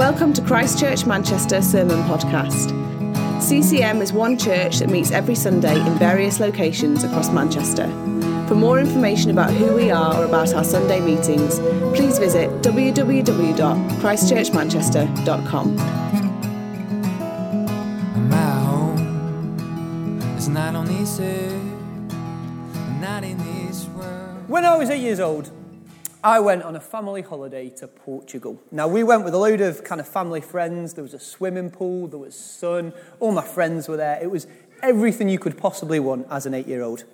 Welcome to Christchurch Manchester Sermon Podcast. CCM is one church that meets every Sunday in various locations across Manchester. For more information about who we are or about our Sunday meetings, please visit www.christchurchmanchester.com. My home is not on this earth, not in this world. When I was eight years old, I went on a family holiday to Portugal. Now, we went with a load of kind of family friends. There was a swimming pool, there was sun, all my friends were there. It was everything you could possibly want as an eight year old.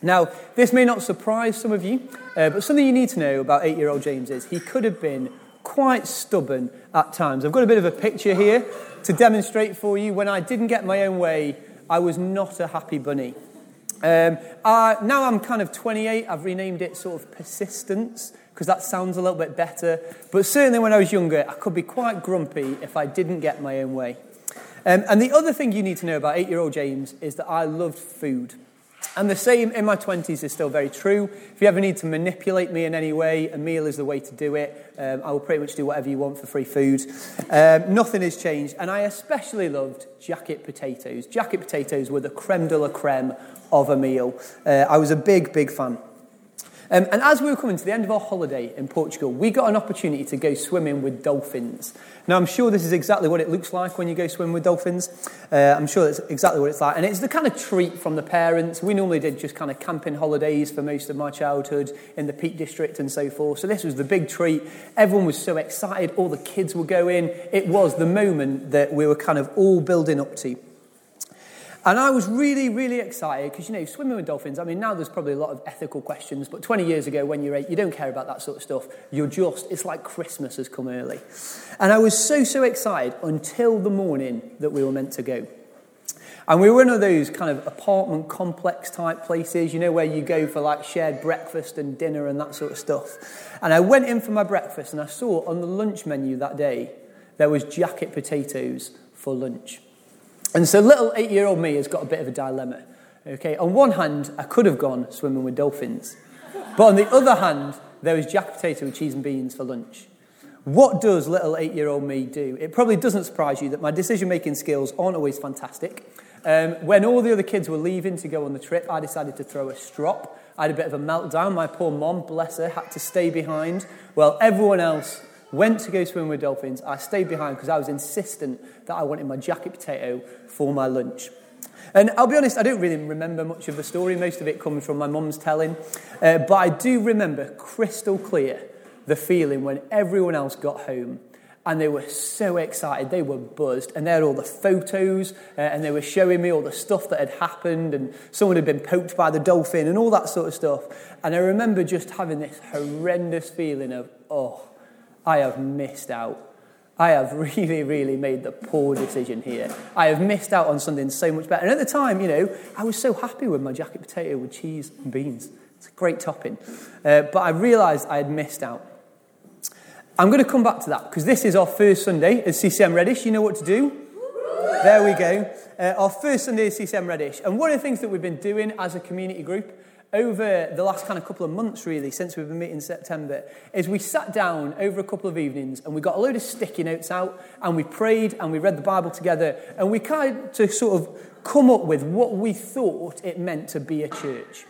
Now, this may not surprise some of you, uh, but something you need to know about eight year old James is he could have been quite stubborn at times. I've got a bit of a picture here to demonstrate for you. When I didn't get my own way, I was not a happy bunny. Um, now I'm kind of 28, I've renamed it sort of persistence because that sounds a little bit better. But certainly when I was younger, I could be quite grumpy if I didn't get my own way. Um, and the other thing you need to know about eight year old James is that I loved food. And the same in my 20s is still very true. If you ever need to manipulate me in any way, a meal is the way to do it. Um, I will pretty much do whatever you want for free food. Um, nothing has changed. And I especially loved jacket potatoes. Jacket potatoes were the creme de la creme of a meal. Uh, I was a big, big fan. Um, and as we were coming to the end of our holiday in Portugal, we got an opportunity to go swimming with dolphins. Now, I'm sure this is exactly what it looks like when you go swimming with dolphins. Uh, I'm sure that's exactly what it's like. And it's the kind of treat from the parents. We normally did just kind of camping holidays for most of my childhood in the Peak District and so forth. So this was the big treat. Everyone was so excited. All the kids were going. It was the moment that we were kind of all building up to. And I was really, really excited because, you know, swimming with dolphins, I mean, now there's probably a lot of ethical questions, but 20 years ago when you're eight, you don't care about that sort of stuff. You're just, it's like Christmas has come early. And I was so, so excited until the morning that we were meant to go. And we were in one of those kind of apartment complex type places, you know, where you go for like shared breakfast and dinner and that sort of stuff. And I went in for my breakfast and I saw on the lunch menu that day there was jacket potatoes for lunch. And so little eight year old me has got a bit of a dilemma. Okay, on one hand, I could have gone swimming with dolphins. But on the other hand, there was jack potato with cheese and beans for lunch. What does little eight year old me do? It probably doesn't surprise you that my decision making skills aren't always fantastic. Um, when all the other kids were leaving to go on the trip, I decided to throw a strop. I had a bit of a meltdown. My poor mom, bless her, had to stay behind. Well, everyone else went to go swim with dolphins. I stayed behind because I was insistent that I wanted my jacket potato for my lunch. And I'll be honest, I don't really remember much of the story. Most of it comes from my mum's telling. Uh, but I do remember crystal clear the feeling when everyone else got home and they were so excited. They were buzzed. And they had all the photos uh, and they were showing me all the stuff that had happened and someone had been poked by the dolphin and all that sort of stuff. And I remember just having this horrendous feeling of, oh, I have missed out. I have really, really made the poor decision here. I have missed out on something so much better. And at the time, you know, I was so happy with my jacket potato with cheese and beans. It's a great topping. Uh, but I realised I had missed out. I'm going to come back to that because this is our first Sunday at CCM Reddish. You know what to do? There we go. Uh, our first Sunday at CCM Reddish. And one of the things that we've been doing as a community group over the last kind of couple of months, really, since we've been meeting in September, is we sat down over a couple of evenings and we got a load of sticky notes out and we prayed and we read the Bible together and we kind to sort of come up with what we thought it meant to be a church.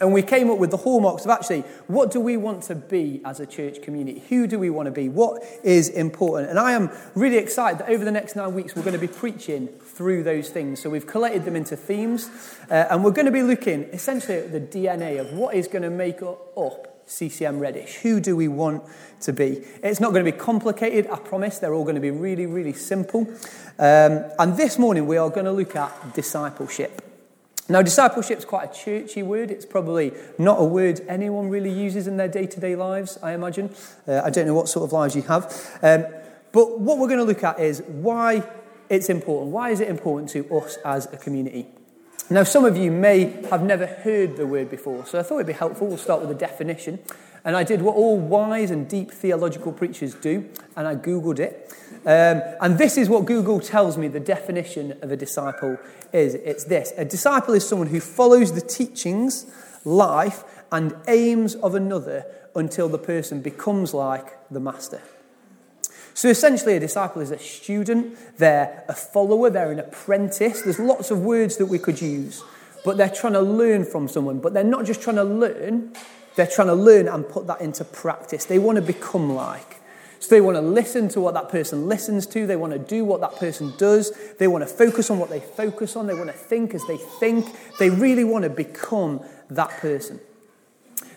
And we came up with the hallmarks of actually what do we want to be as a church community? Who do we want to be? What is important? And I am really excited that over the next nine weeks we're going to be preaching through those things. So we've collated them into themes uh, and we're going to be looking essentially at the DNA of what is going to make up CCM Reddish. Who do we want to be? It's not going to be complicated, I promise. They're all going to be really, really simple. Um, and this morning we are going to look at discipleship. Now, discipleship is quite a churchy word. It's probably not a word anyone really uses in their day to day lives, I imagine. Uh, I don't know what sort of lives you have. Um, but what we're going to look at is why it's important. Why is it important to us as a community? Now, some of you may have never heard the word before, so I thought it'd be helpful. We'll start with a definition. And I did what all wise and deep theological preachers do, and I Googled it. Um, and this is what Google tells me the definition of a disciple is it's this a disciple is someone who follows the teachings, life, and aims of another until the person becomes like the master. So essentially, a disciple is a student, they're a follower, they're an apprentice. There's lots of words that we could use, but they're trying to learn from someone. But they're not just trying to learn, they're trying to learn and put that into practice. They want to become like. So they want to listen to what that person listens to. They want to do what that person does. They want to focus on what they focus on. They want to think as they think. They really want to become that person.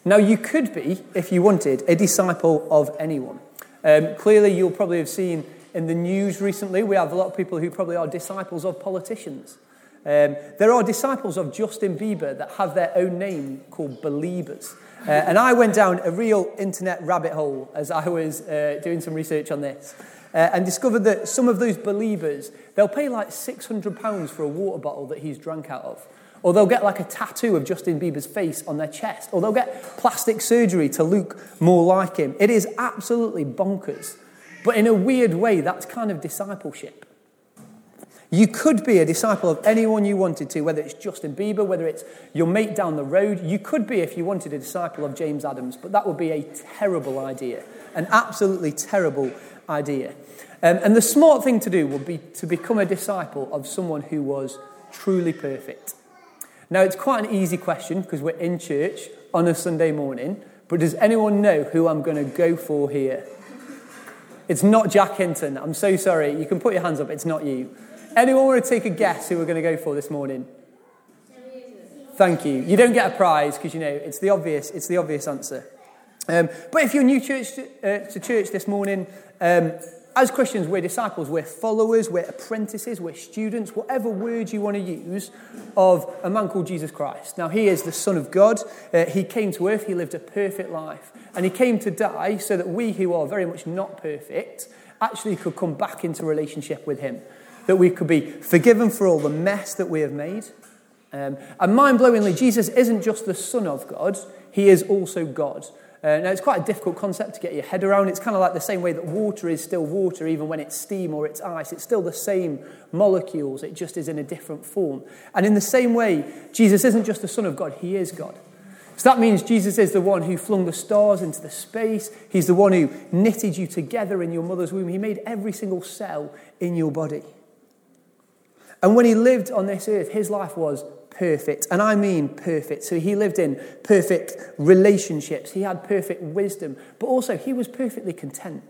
Now, you could be, if you wanted, a disciple of anyone. Um, clearly, you'll probably have seen in the news recently, we have a lot of people who probably are disciples of politicians. Um, there are disciples of Justin Bieber that have their own name called believers. Uh, and I went down a real internet rabbit hole as I was uh, doing some research on this uh, and discovered that some of those believers, they'll pay like £600 for a water bottle that he's drank out of. Or they'll get like a tattoo of Justin Bieber's face on their chest. Or they'll get plastic surgery to look more like him. It is absolutely bonkers. But in a weird way, that's kind of discipleship. You could be a disciple of anyone you wanted to, whether it's Justin Bieber, whether it's your mate down the road. You could be, if you wanted, a disciple of James Adams, but that would be a terrible idea, an absolutely terrible idea. Um, and the smart thing to do would be to become a disciple of someone who was truly perfect. Now, it's quite an easy question because we're in church on a Sunday morning, but does anyone know who I'm going to go for here? It's not Jack Hinton. I'm so sorry. You can put your hands up. It's not you. Anyone want to take a guess who we're going to go for this morning? Thank you. You don't get a prize because you know it's the obvious. It's the obvious answer. Um, but if you're new church to, uh, to church this morning, um, as Christians, we're disciples, we're followers, we're apprentices, we're students, whatever word you want to use, of a man called Jesus Christ. Now, he is the Son of God. Uh, he came to earth, he lived a perfect life, and he came to die so that we who are very much not perfect actually could come back into relationship with him that we could be forgiven for all the mess that we have made. Um, and mind blowingly, Jesus isn't just the Son of God, he is also God. Uh, now, it's quite a difficult concept to get your head around. It's kind of like the same way that water is still water, even when it's steam or it's ice. It's still the same molecules, it just is in a different form. And in the same way, Jesus isn't just the Son of God, he is God. So that means Jesus is the one who flung the stars into the space. He's the one who knitted you together in your mother's womb. He made every single cell in your body. And when he lived on this earth, his life was perfect. And I mean perfect. So he lived in perfect relationships, he had perfect wisdom, but also he was perfectly content.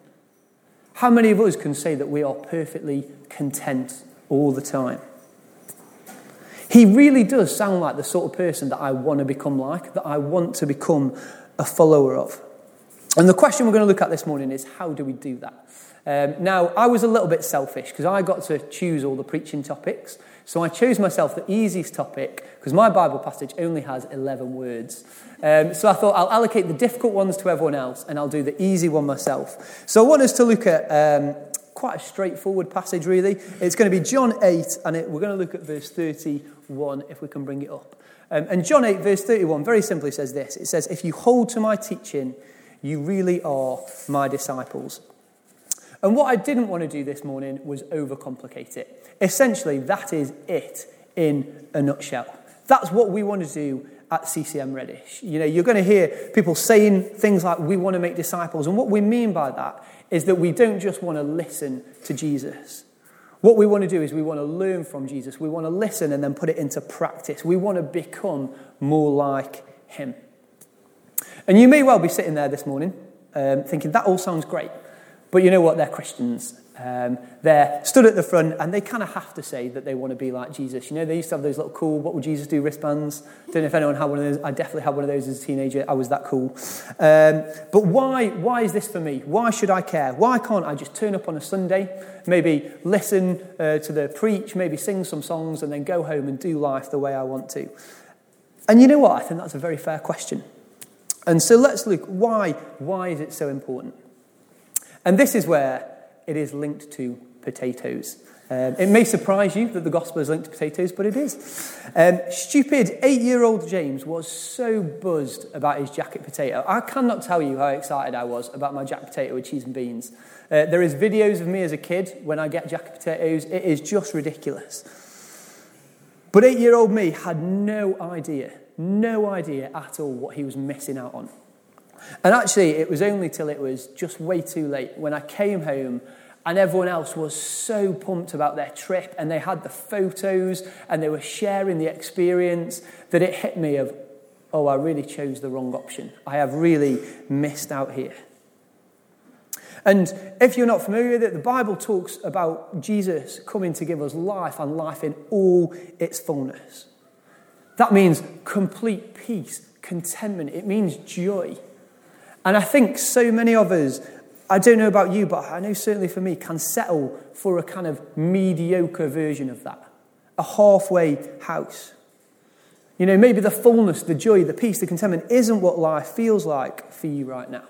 How many of us can say that we are perfectly content all the time? He really does sound like the sort of person that I want to become like, that I want to become a follower of. And the question we're going to look at this morning is how do we do that? Um, now, I was a little bit selfish because I got to choose all the preaching topics. So I chose myself the easiest topic because my Bible passage only has 11 words. Um, so I thought I'll allocate the difficult ones to everyone else and I'll do the easy one myself. So I want us to look at um, quite a straightforward passage, really. It's going to be John 8, and it, we're going to look at verse 31 if we can bring it up. Um, and John 8, verse 31, very simply says this It says, If you hold to my teaching, you really are my disciples. And what I didn't want to do this morning was overcomplicate it. Essentially, that is it in a nutshell. That's what we want to do at CCM Reddish. You know, you're going to hear people saying things like, we want to make disciples. And what we mean by that is that we don't just want to listen to Jesus. What we want to do is we want to learn from Jesus. We want to listen and then put it into practice. We want to become more like him. And you may well be sitting there this morning um, thinking, that all sounds great. But you know what? They're Christians. Um, they're stood at the front and they kind of have to say that they want to be like Jesus. You know, they used to have those little cool, what would Jesus do wristbands? Don't know if anyone had one of those. I definitely had one of those as a teenager. I was that cool. Um, but why, why is this for me? Why should I care? Why can't I just turn up on a Sunday, maybe listen uh, to the preach, maybe sing some songs, and then go home and do life the way I want to? And you know what? I think that's a very fair question. And so let's look why, why is it so important? And this is where it is linked to potatoes. Um, it may surprise you that the gospel is linked to potatoes, but it is. Um, stupid eight year old James was so buzzed about his jacket potato. I cannot tell you how excited I was about my jacket potato with cheese and beans. Uh, there is videos of me as a kid when I get jacket potatoes. It is just ridiculous. But eight year old me had no idea, no idea at all what he was missing out on. And actually, it was only till it was just way too late when I came home and everyone else was so pumped about their trip and they had the photos and they were sharing the experience that it hit me of, oh, I really chose the wrong option. I have really missed out here. And if you're not familiar with it, the Bible talks about Jesus coming to give us life and life in all its fullness. That means complete peace, contentment, it means joy. And I think so many of us, I don't know about you, but I know certainly for me, can settle for a kind of mediocre version of that, a halfway house. You know, maybe the fullness, the joy, the peace, the contentment isn't what life feels like for you right now.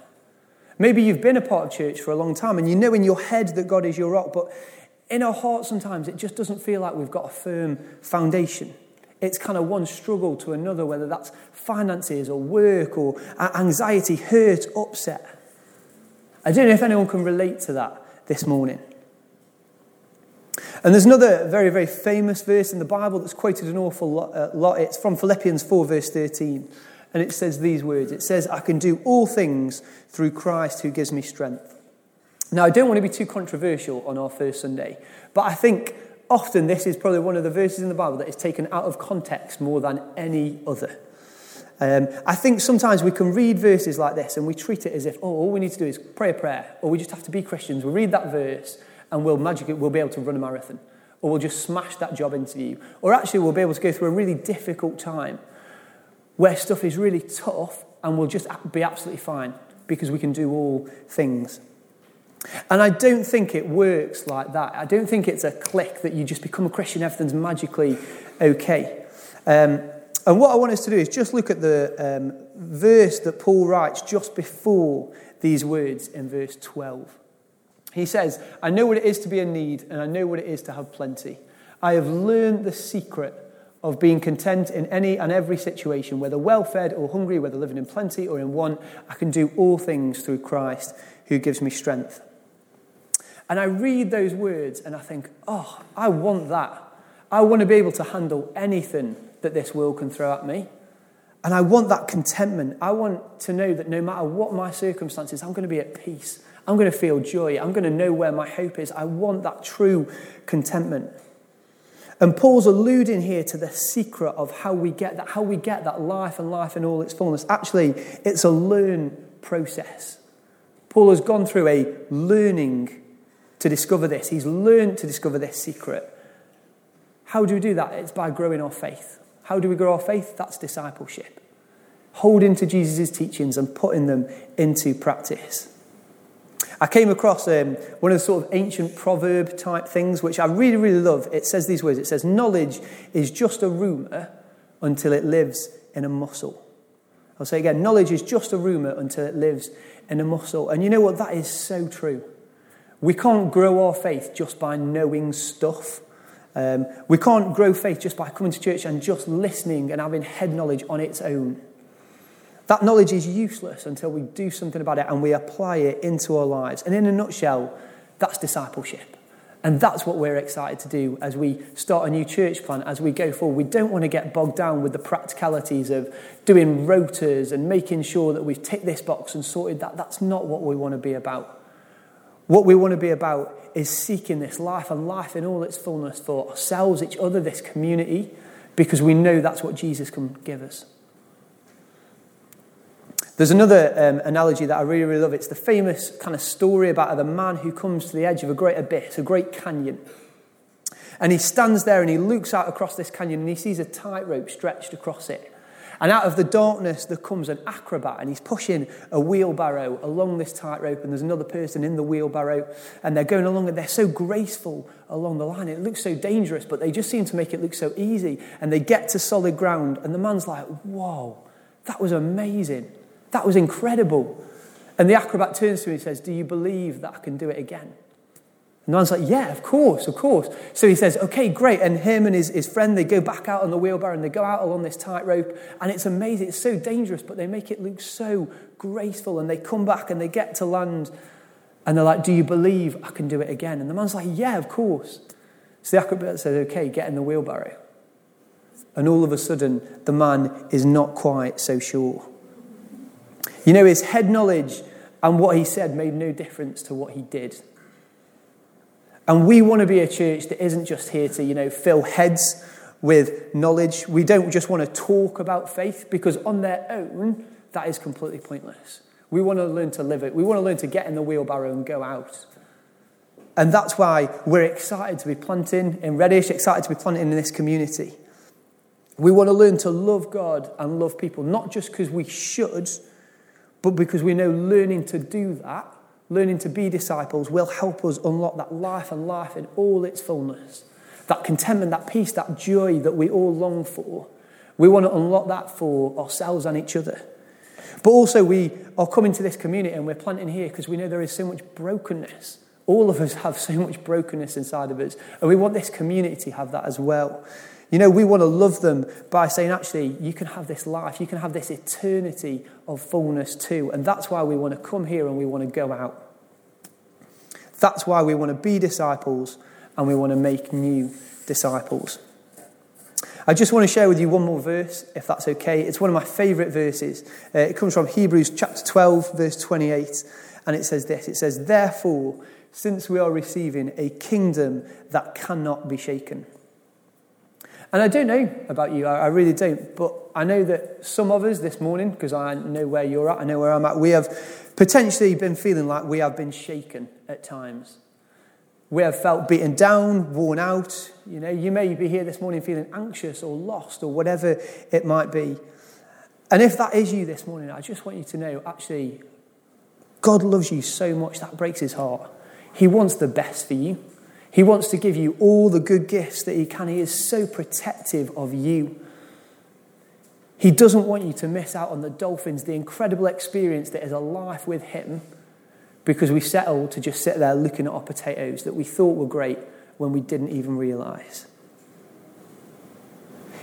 Maybe you've been a part of church for a long time and you know in your head that God is your rock, but in our heart sometimes it just doesn't feel like we've got a firm foundation. It's kind of one struggle to another, whether that's finances or work or anxiety, hurt, upset. I don't know if anyone can relate to that this morning. And there's another very, very famous verse in the Bible that's quoted an awful uh, lot. It's from Philippians 4, verse 13. And it says these words It says, I can do all things through Christ who gives me strength. Now, I don't want to be too controversial on our first Sunday, but I think often this is probably one of the verses in the Bible that is taken out of context more than any other. Um, I think sometimes we can read verses like this and we treat it as if, oh, all we need to do is pray a prayer, or we just have to be Christians. We'll read that verse and we'll magically we'll be able to run a marathon, or we'll just smash that job interview, or actually we'll be able to go through a really difficult time where stuff is really tough and we'll just be absolutely fine because we can do all things. And I don't think it works like that. I don't think it's a click that you just become a Christian, everything's magically okay. Um, and what I want us to do is just look at the um, verse that Paul writes just before these words in verse 12. He says, I know what it is to be in need, and I know what it is to have plenty. I have learned the secret of being content in any and every situation, whether well fed or hungry, whether living in plenty or in want. I can do all things through Christ who gives me strength. And I read those words and I think, oh, I want that. I want to be able to handle anything that this world can throw at me. And I want that contentment. I want to know that no matter what my circumstances, I'm going to be at peace. I'm going to feel joy. I'm going to know where my hope is. I want that true contentment. And Paul's alluding here to the secret of how we get that, how we get that life and life in all its fullness. Actually, it's a learn process. Paul has gone through a learning to discover this. He's learned to discover this secret. How do we do that? It's by growing our faith. How do we grow our faith? That's discipleship. Holding to Jesus' teachings and putting them into practice. I came across um, one of the sort of ancient proverb type things, which I really, really love. It says these words It says, Knowledge is just a rumour until it lives in a muscle. I'll say again, knowledge is just a rumour until it lives in a muscle. And you know what? That is so true. We can't grow our faith just by knowing stuff. Um, we can't grow faith just by coming to church and just listening and having head knowledge on its own. That knowledge is useless until we do something about it and we apply it into our lives. And in a nutshell, that's discipleship. And that's what we're excited to do as we start a new church plan, as we go forward. We don't want to get bogged down with the practicalities of doing rotas and making sure that we've ticked this box and sorted that. That's not what we want to be about. What we want to be about is seeking this life and life in all its fullness for ourselves, each other, this community, because we know that's what Jesus can give us. There's another um, analogy that I really, really love. It's the famous kind of story about the man who comes to the edge of a great abyss, a great canyon. And he stands there and he looks out across this canyon and he sees a tightrope stretched across it. And out of the darkness, there comes an acrobat and he's pushing a wheelbarrow along this tightrope. And there's another person in the wheelbarrow and they're going along and they're so graceful along the line. It looks so dangerous, but they just seem to make it look so easy. And they get to solid ground and the man's like, whoa, that was amazing. That was incredible. And the acrobat turns to me and says, Do you believe that I can do it again? And the man's like, Yeah, of course, of course. So he says, Okay, great. And him and his, his friend, they go back out on the wheelbarrow and they go out along this tightrope. And it's amazing. It's so dangerous, but they make it look so graceful. And they come back and they get to land. And they're like, Do you believe I can do it again? And the man's like, Yeah, of course. So the acrobat says, Okay, get in the wheelbarrow. And all of a sudden, the man is not quite so sure. You know, his head knowledge and what he said made no difference to what he did. And we want to be a church that isn't just here to, you know, fill heads with knowledge. We don't just want to talk about faith because on their own, that is completely pointless. We want to learn to live it. We want to learn to get in the wheelbarrow and go out. And that's why we're excited to be planting in Reddish, excited to be planting in this community. We want to learn to love God and love people, not just because we should, but because we know learning to do that, learning to be disciples, will help us unlock that life and life in all its fullness. That contentment, that peace, that joy that we all long for. We want to unlock that for ourselves and each other. But also, we are coming to this community and we're planting here because we know there is so much brokenness. All of us have so much brokenness inside of us. And we want this community to have that as well. You know, we want to love them by saying, actually, you can have this life, you can have this eternity of fullness too. And that's why we want to come here and we want to go out. That's why we want to be disciples and we want to make new disciples. I just want to share with you one more verse, if that's okay. It's one of my favourite verses. Uh, it comes from Hebrews chapter 12, verse 28, and it says this It says, Therefore, since we are receiving a kingdom that cannot be shaken. And I don't know about you, I really don't, but I know that some of us this morning, because I know where you're at, I know where I'm at, we have potentially been feeling like we have been shaken at times. We have felt beaten down, worn out. You know, you may be here this morning feeling anxious or lost or whatever it might be. And if that is you this morning, I just want you to know actually, God loves you so much that breaks his heart. He wants the best for you. He wants to give you all the good gifts that He can. He is so protective of you. He doesn't want you to miss out on the dolphins, the incredible experience that is a life with Him, because we settled to just sit there looking at our potatoes that we thought were great when we didn't even realize.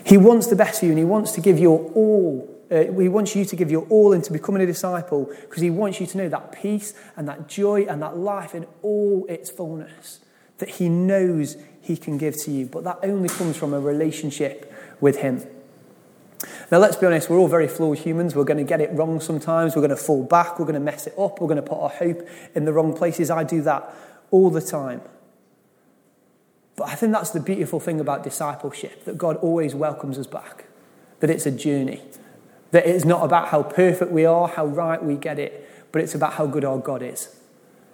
He wants the best for you and He wants to give your all. Uh, he wants you to give your all into becoming a disciple because He wants you to know that peace and that joy and that life in all its fullness that He knows He can give to you. But that only comes from a relationship with Him. Now, let's be honest, we're all very flawed humans. We're going to get it wrong sometimes. We're going to fall back. We're going to mess it up. We're going to put our hope in the wrong places. I do that all the time. But I think that's the beautiful thing about discipleship that God always welcomes us back, that it's a journey, that it's not about how perfect we are, how right we get it, but it's about how good our God is.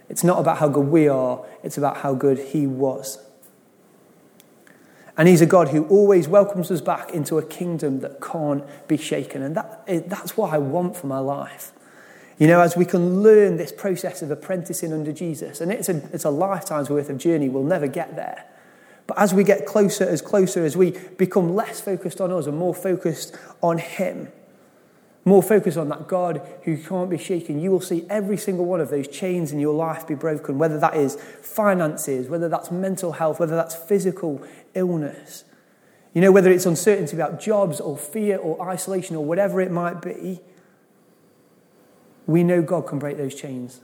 It's not about how good we are, it's about how good He was. And He's a God who always welcomes us back into a kingdom that can't be shaken. And that, eh, that's what I want for my life. You know, as we can learn this process of apprenticing under Jesus, and it's a, it's a lifetime's worth of journey, we'll never get there. But as we get closer, as closer, as we become less focused on us and more focused on Him, more focus on that God who can't be shaken, you will see every single one of those chains in your life be broken, whether that is finances, whether that's mental health, whether that's physical illness. You know, whether it's uncertainty about jobs or fear or isolation or whatever it might be, we know God can break those chains.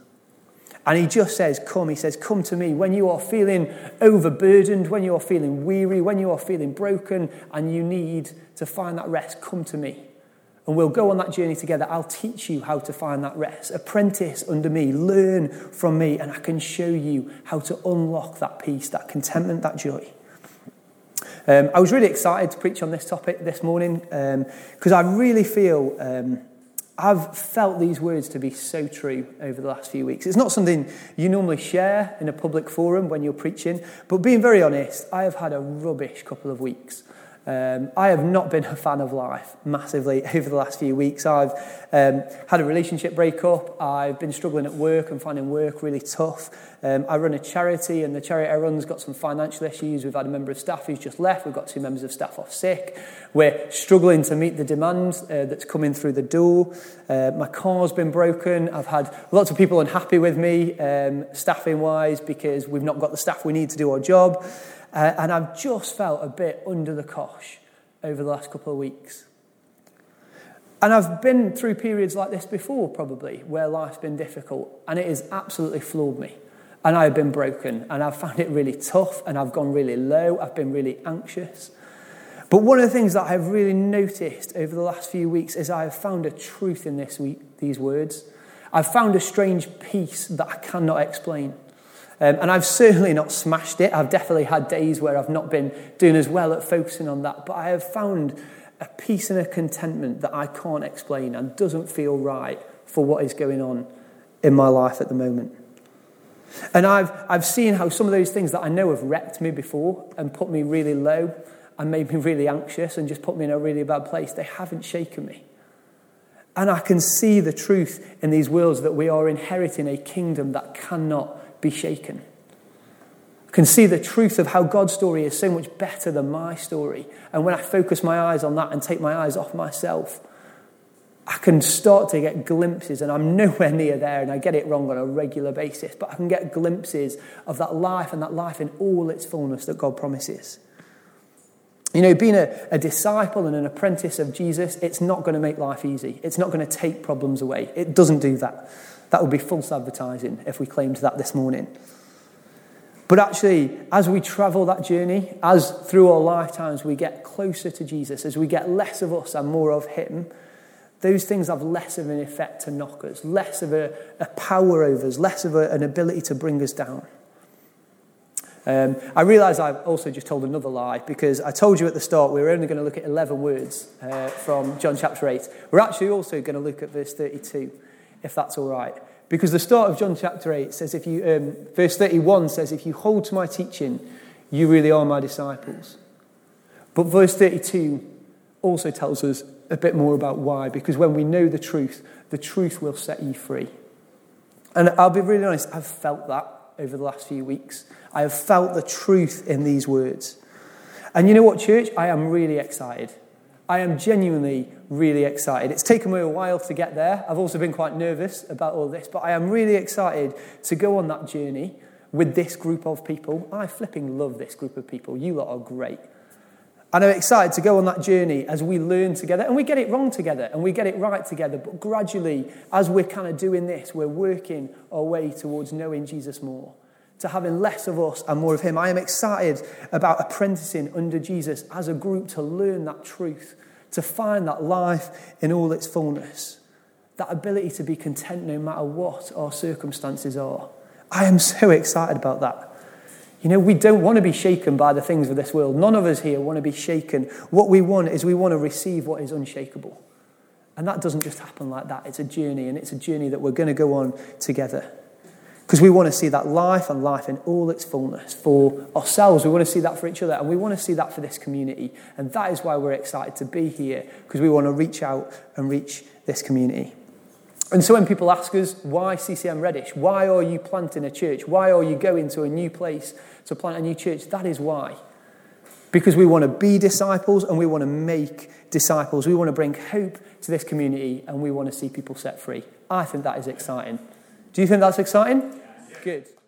And he just says, Come. He says, Come to me. When you are feeling overburdened, when you are feeling weary, when you are feeling broken, and you need to find that rest, come to me. And we'll go on that journey together. I'll teach you how to find that rest. Apprentice under me, learn from me, and I can show you how to unlock that peace, that contentment, that joy. Um, I was really excited to preach on this topic this morning because um, I really feel um, I've felt these words to be so true over the last few weeks. It's not something you normally share in a public forum when you're preaching, but being very honest, I have had a rubbish couple of weeks. Um, I have not been a fan of life massively over the last few weeks. I've um, had a relationship breakup. I've been struggling at work and finding work really tough. Um, I run a charity, and the charity I run's got some financial issues. We've had a member of staff who's just left. We've got two members of staff off sick. We're struggling to meet the demand uh, that's coming through the door. Uh, my car's been broken. I've had lots of people unhappy with me, um, staffing wise, because we've not got the staff we need to do our job. Uh, and I've just felt a bit under the cosh over the last couple of weeks. And I've been through periods like this before, probably, where life's been difficult, and it has absolutely floored me. And I've been broken, and I've found it really tough, and I've gone really low, I've been really anxious. But one of the things that I've really noticed over the last few weeks is I have found a truth in this week, these words. I've found a strange peace that I cannot explain. Um, and I've certainly not smashed it. I've definitely had days where I've not been doing as well at focusing on that. But I have found a peace and a contentment that I can't explain and doesn't feel right for what is going on in my life at the moment. And I've, I've seen how some of those things that I know have wrecked me before and put me really low and made me really anxious and just put me in a really bad place, they haven't shaken me. And I can see the truth in these words that we are inheriting a kingdom that cannot be shaken. I can see the truth of how God's story is so much better than my story. And when I focus my eyes on that and take my eyes off myself, I can start to get glimpses, and I'm nowhere near there, and I get it wrong on a regular basis, but I can get glimpses of that life and that life in all its fullness that God promises. You know, being a, a disciple and an apprentice of Jesus, it's not going to make life easy. It's not going to take problems away. It doesn't do that. That would be false advertising if we claimed that this morning. But actually, as we travel that journey, as through our lifetimes we get closer to Jesus, as we get less of us and more of Him, those things have less of an effect to knock us, less of a, a power over us, less of a, an ability to bring us down. Um, I realise I've also just told another lie because I told you at the start we were only going to look at 11 words uh, from John chapter 8. We're actually also going to look at verse 32, if that's all right. Because the start of John chapter 8 says, if you, um, verse 31 says, if you hold to my teaching, you really are my disciples. But verse 32 also tells us a bit more about why, because when we know the truth, the truth will set you free. And I'll be really honest, I've felt that over the last few weeks. I have felt the truth in these words. And you know what, church? I am really excited. I am genuinely really excited. It's taken me a while to get there. I've also been quite nervous about all this, but I am really excited to go on that journey with this group of people. I flipping love this group of people. You lot are great. And I'm excited to go on that journey as we learn together and we get it wrong together and we get it right together. But gradually, as we're kind of doing this, we're working our way towards knowing Jesus more, to having less of us and more of Him. I am excited about apprenticing under Jesus as a group to learn that truth, to find that life in all its fullness, that ability to be content no matter what our circumstances are. I am so excited about that. You know, we don't want to be shaken by the things of this world. None of us here want to be shaken. What we want is we want to receive what is unshakable. And that doesn't just happen like that. It's a journey, and it's a journey that we're going to go on together. Because we want to see that life and life in all its fullness for ourselves. We want to see that for each other, and we want to see that for this community. And that is why we're excited to be here, because we want to reach out and reach this community. And so when people ask us, why CCM Reddish? Why are you planting a church? Why are you going to a new place to plant a new church? That is why. Because we want to be disciples and we want to make disciples. We want to bring hope to this community and we want to see people set free. I think that is exciting. Do you think that's exciting? Good.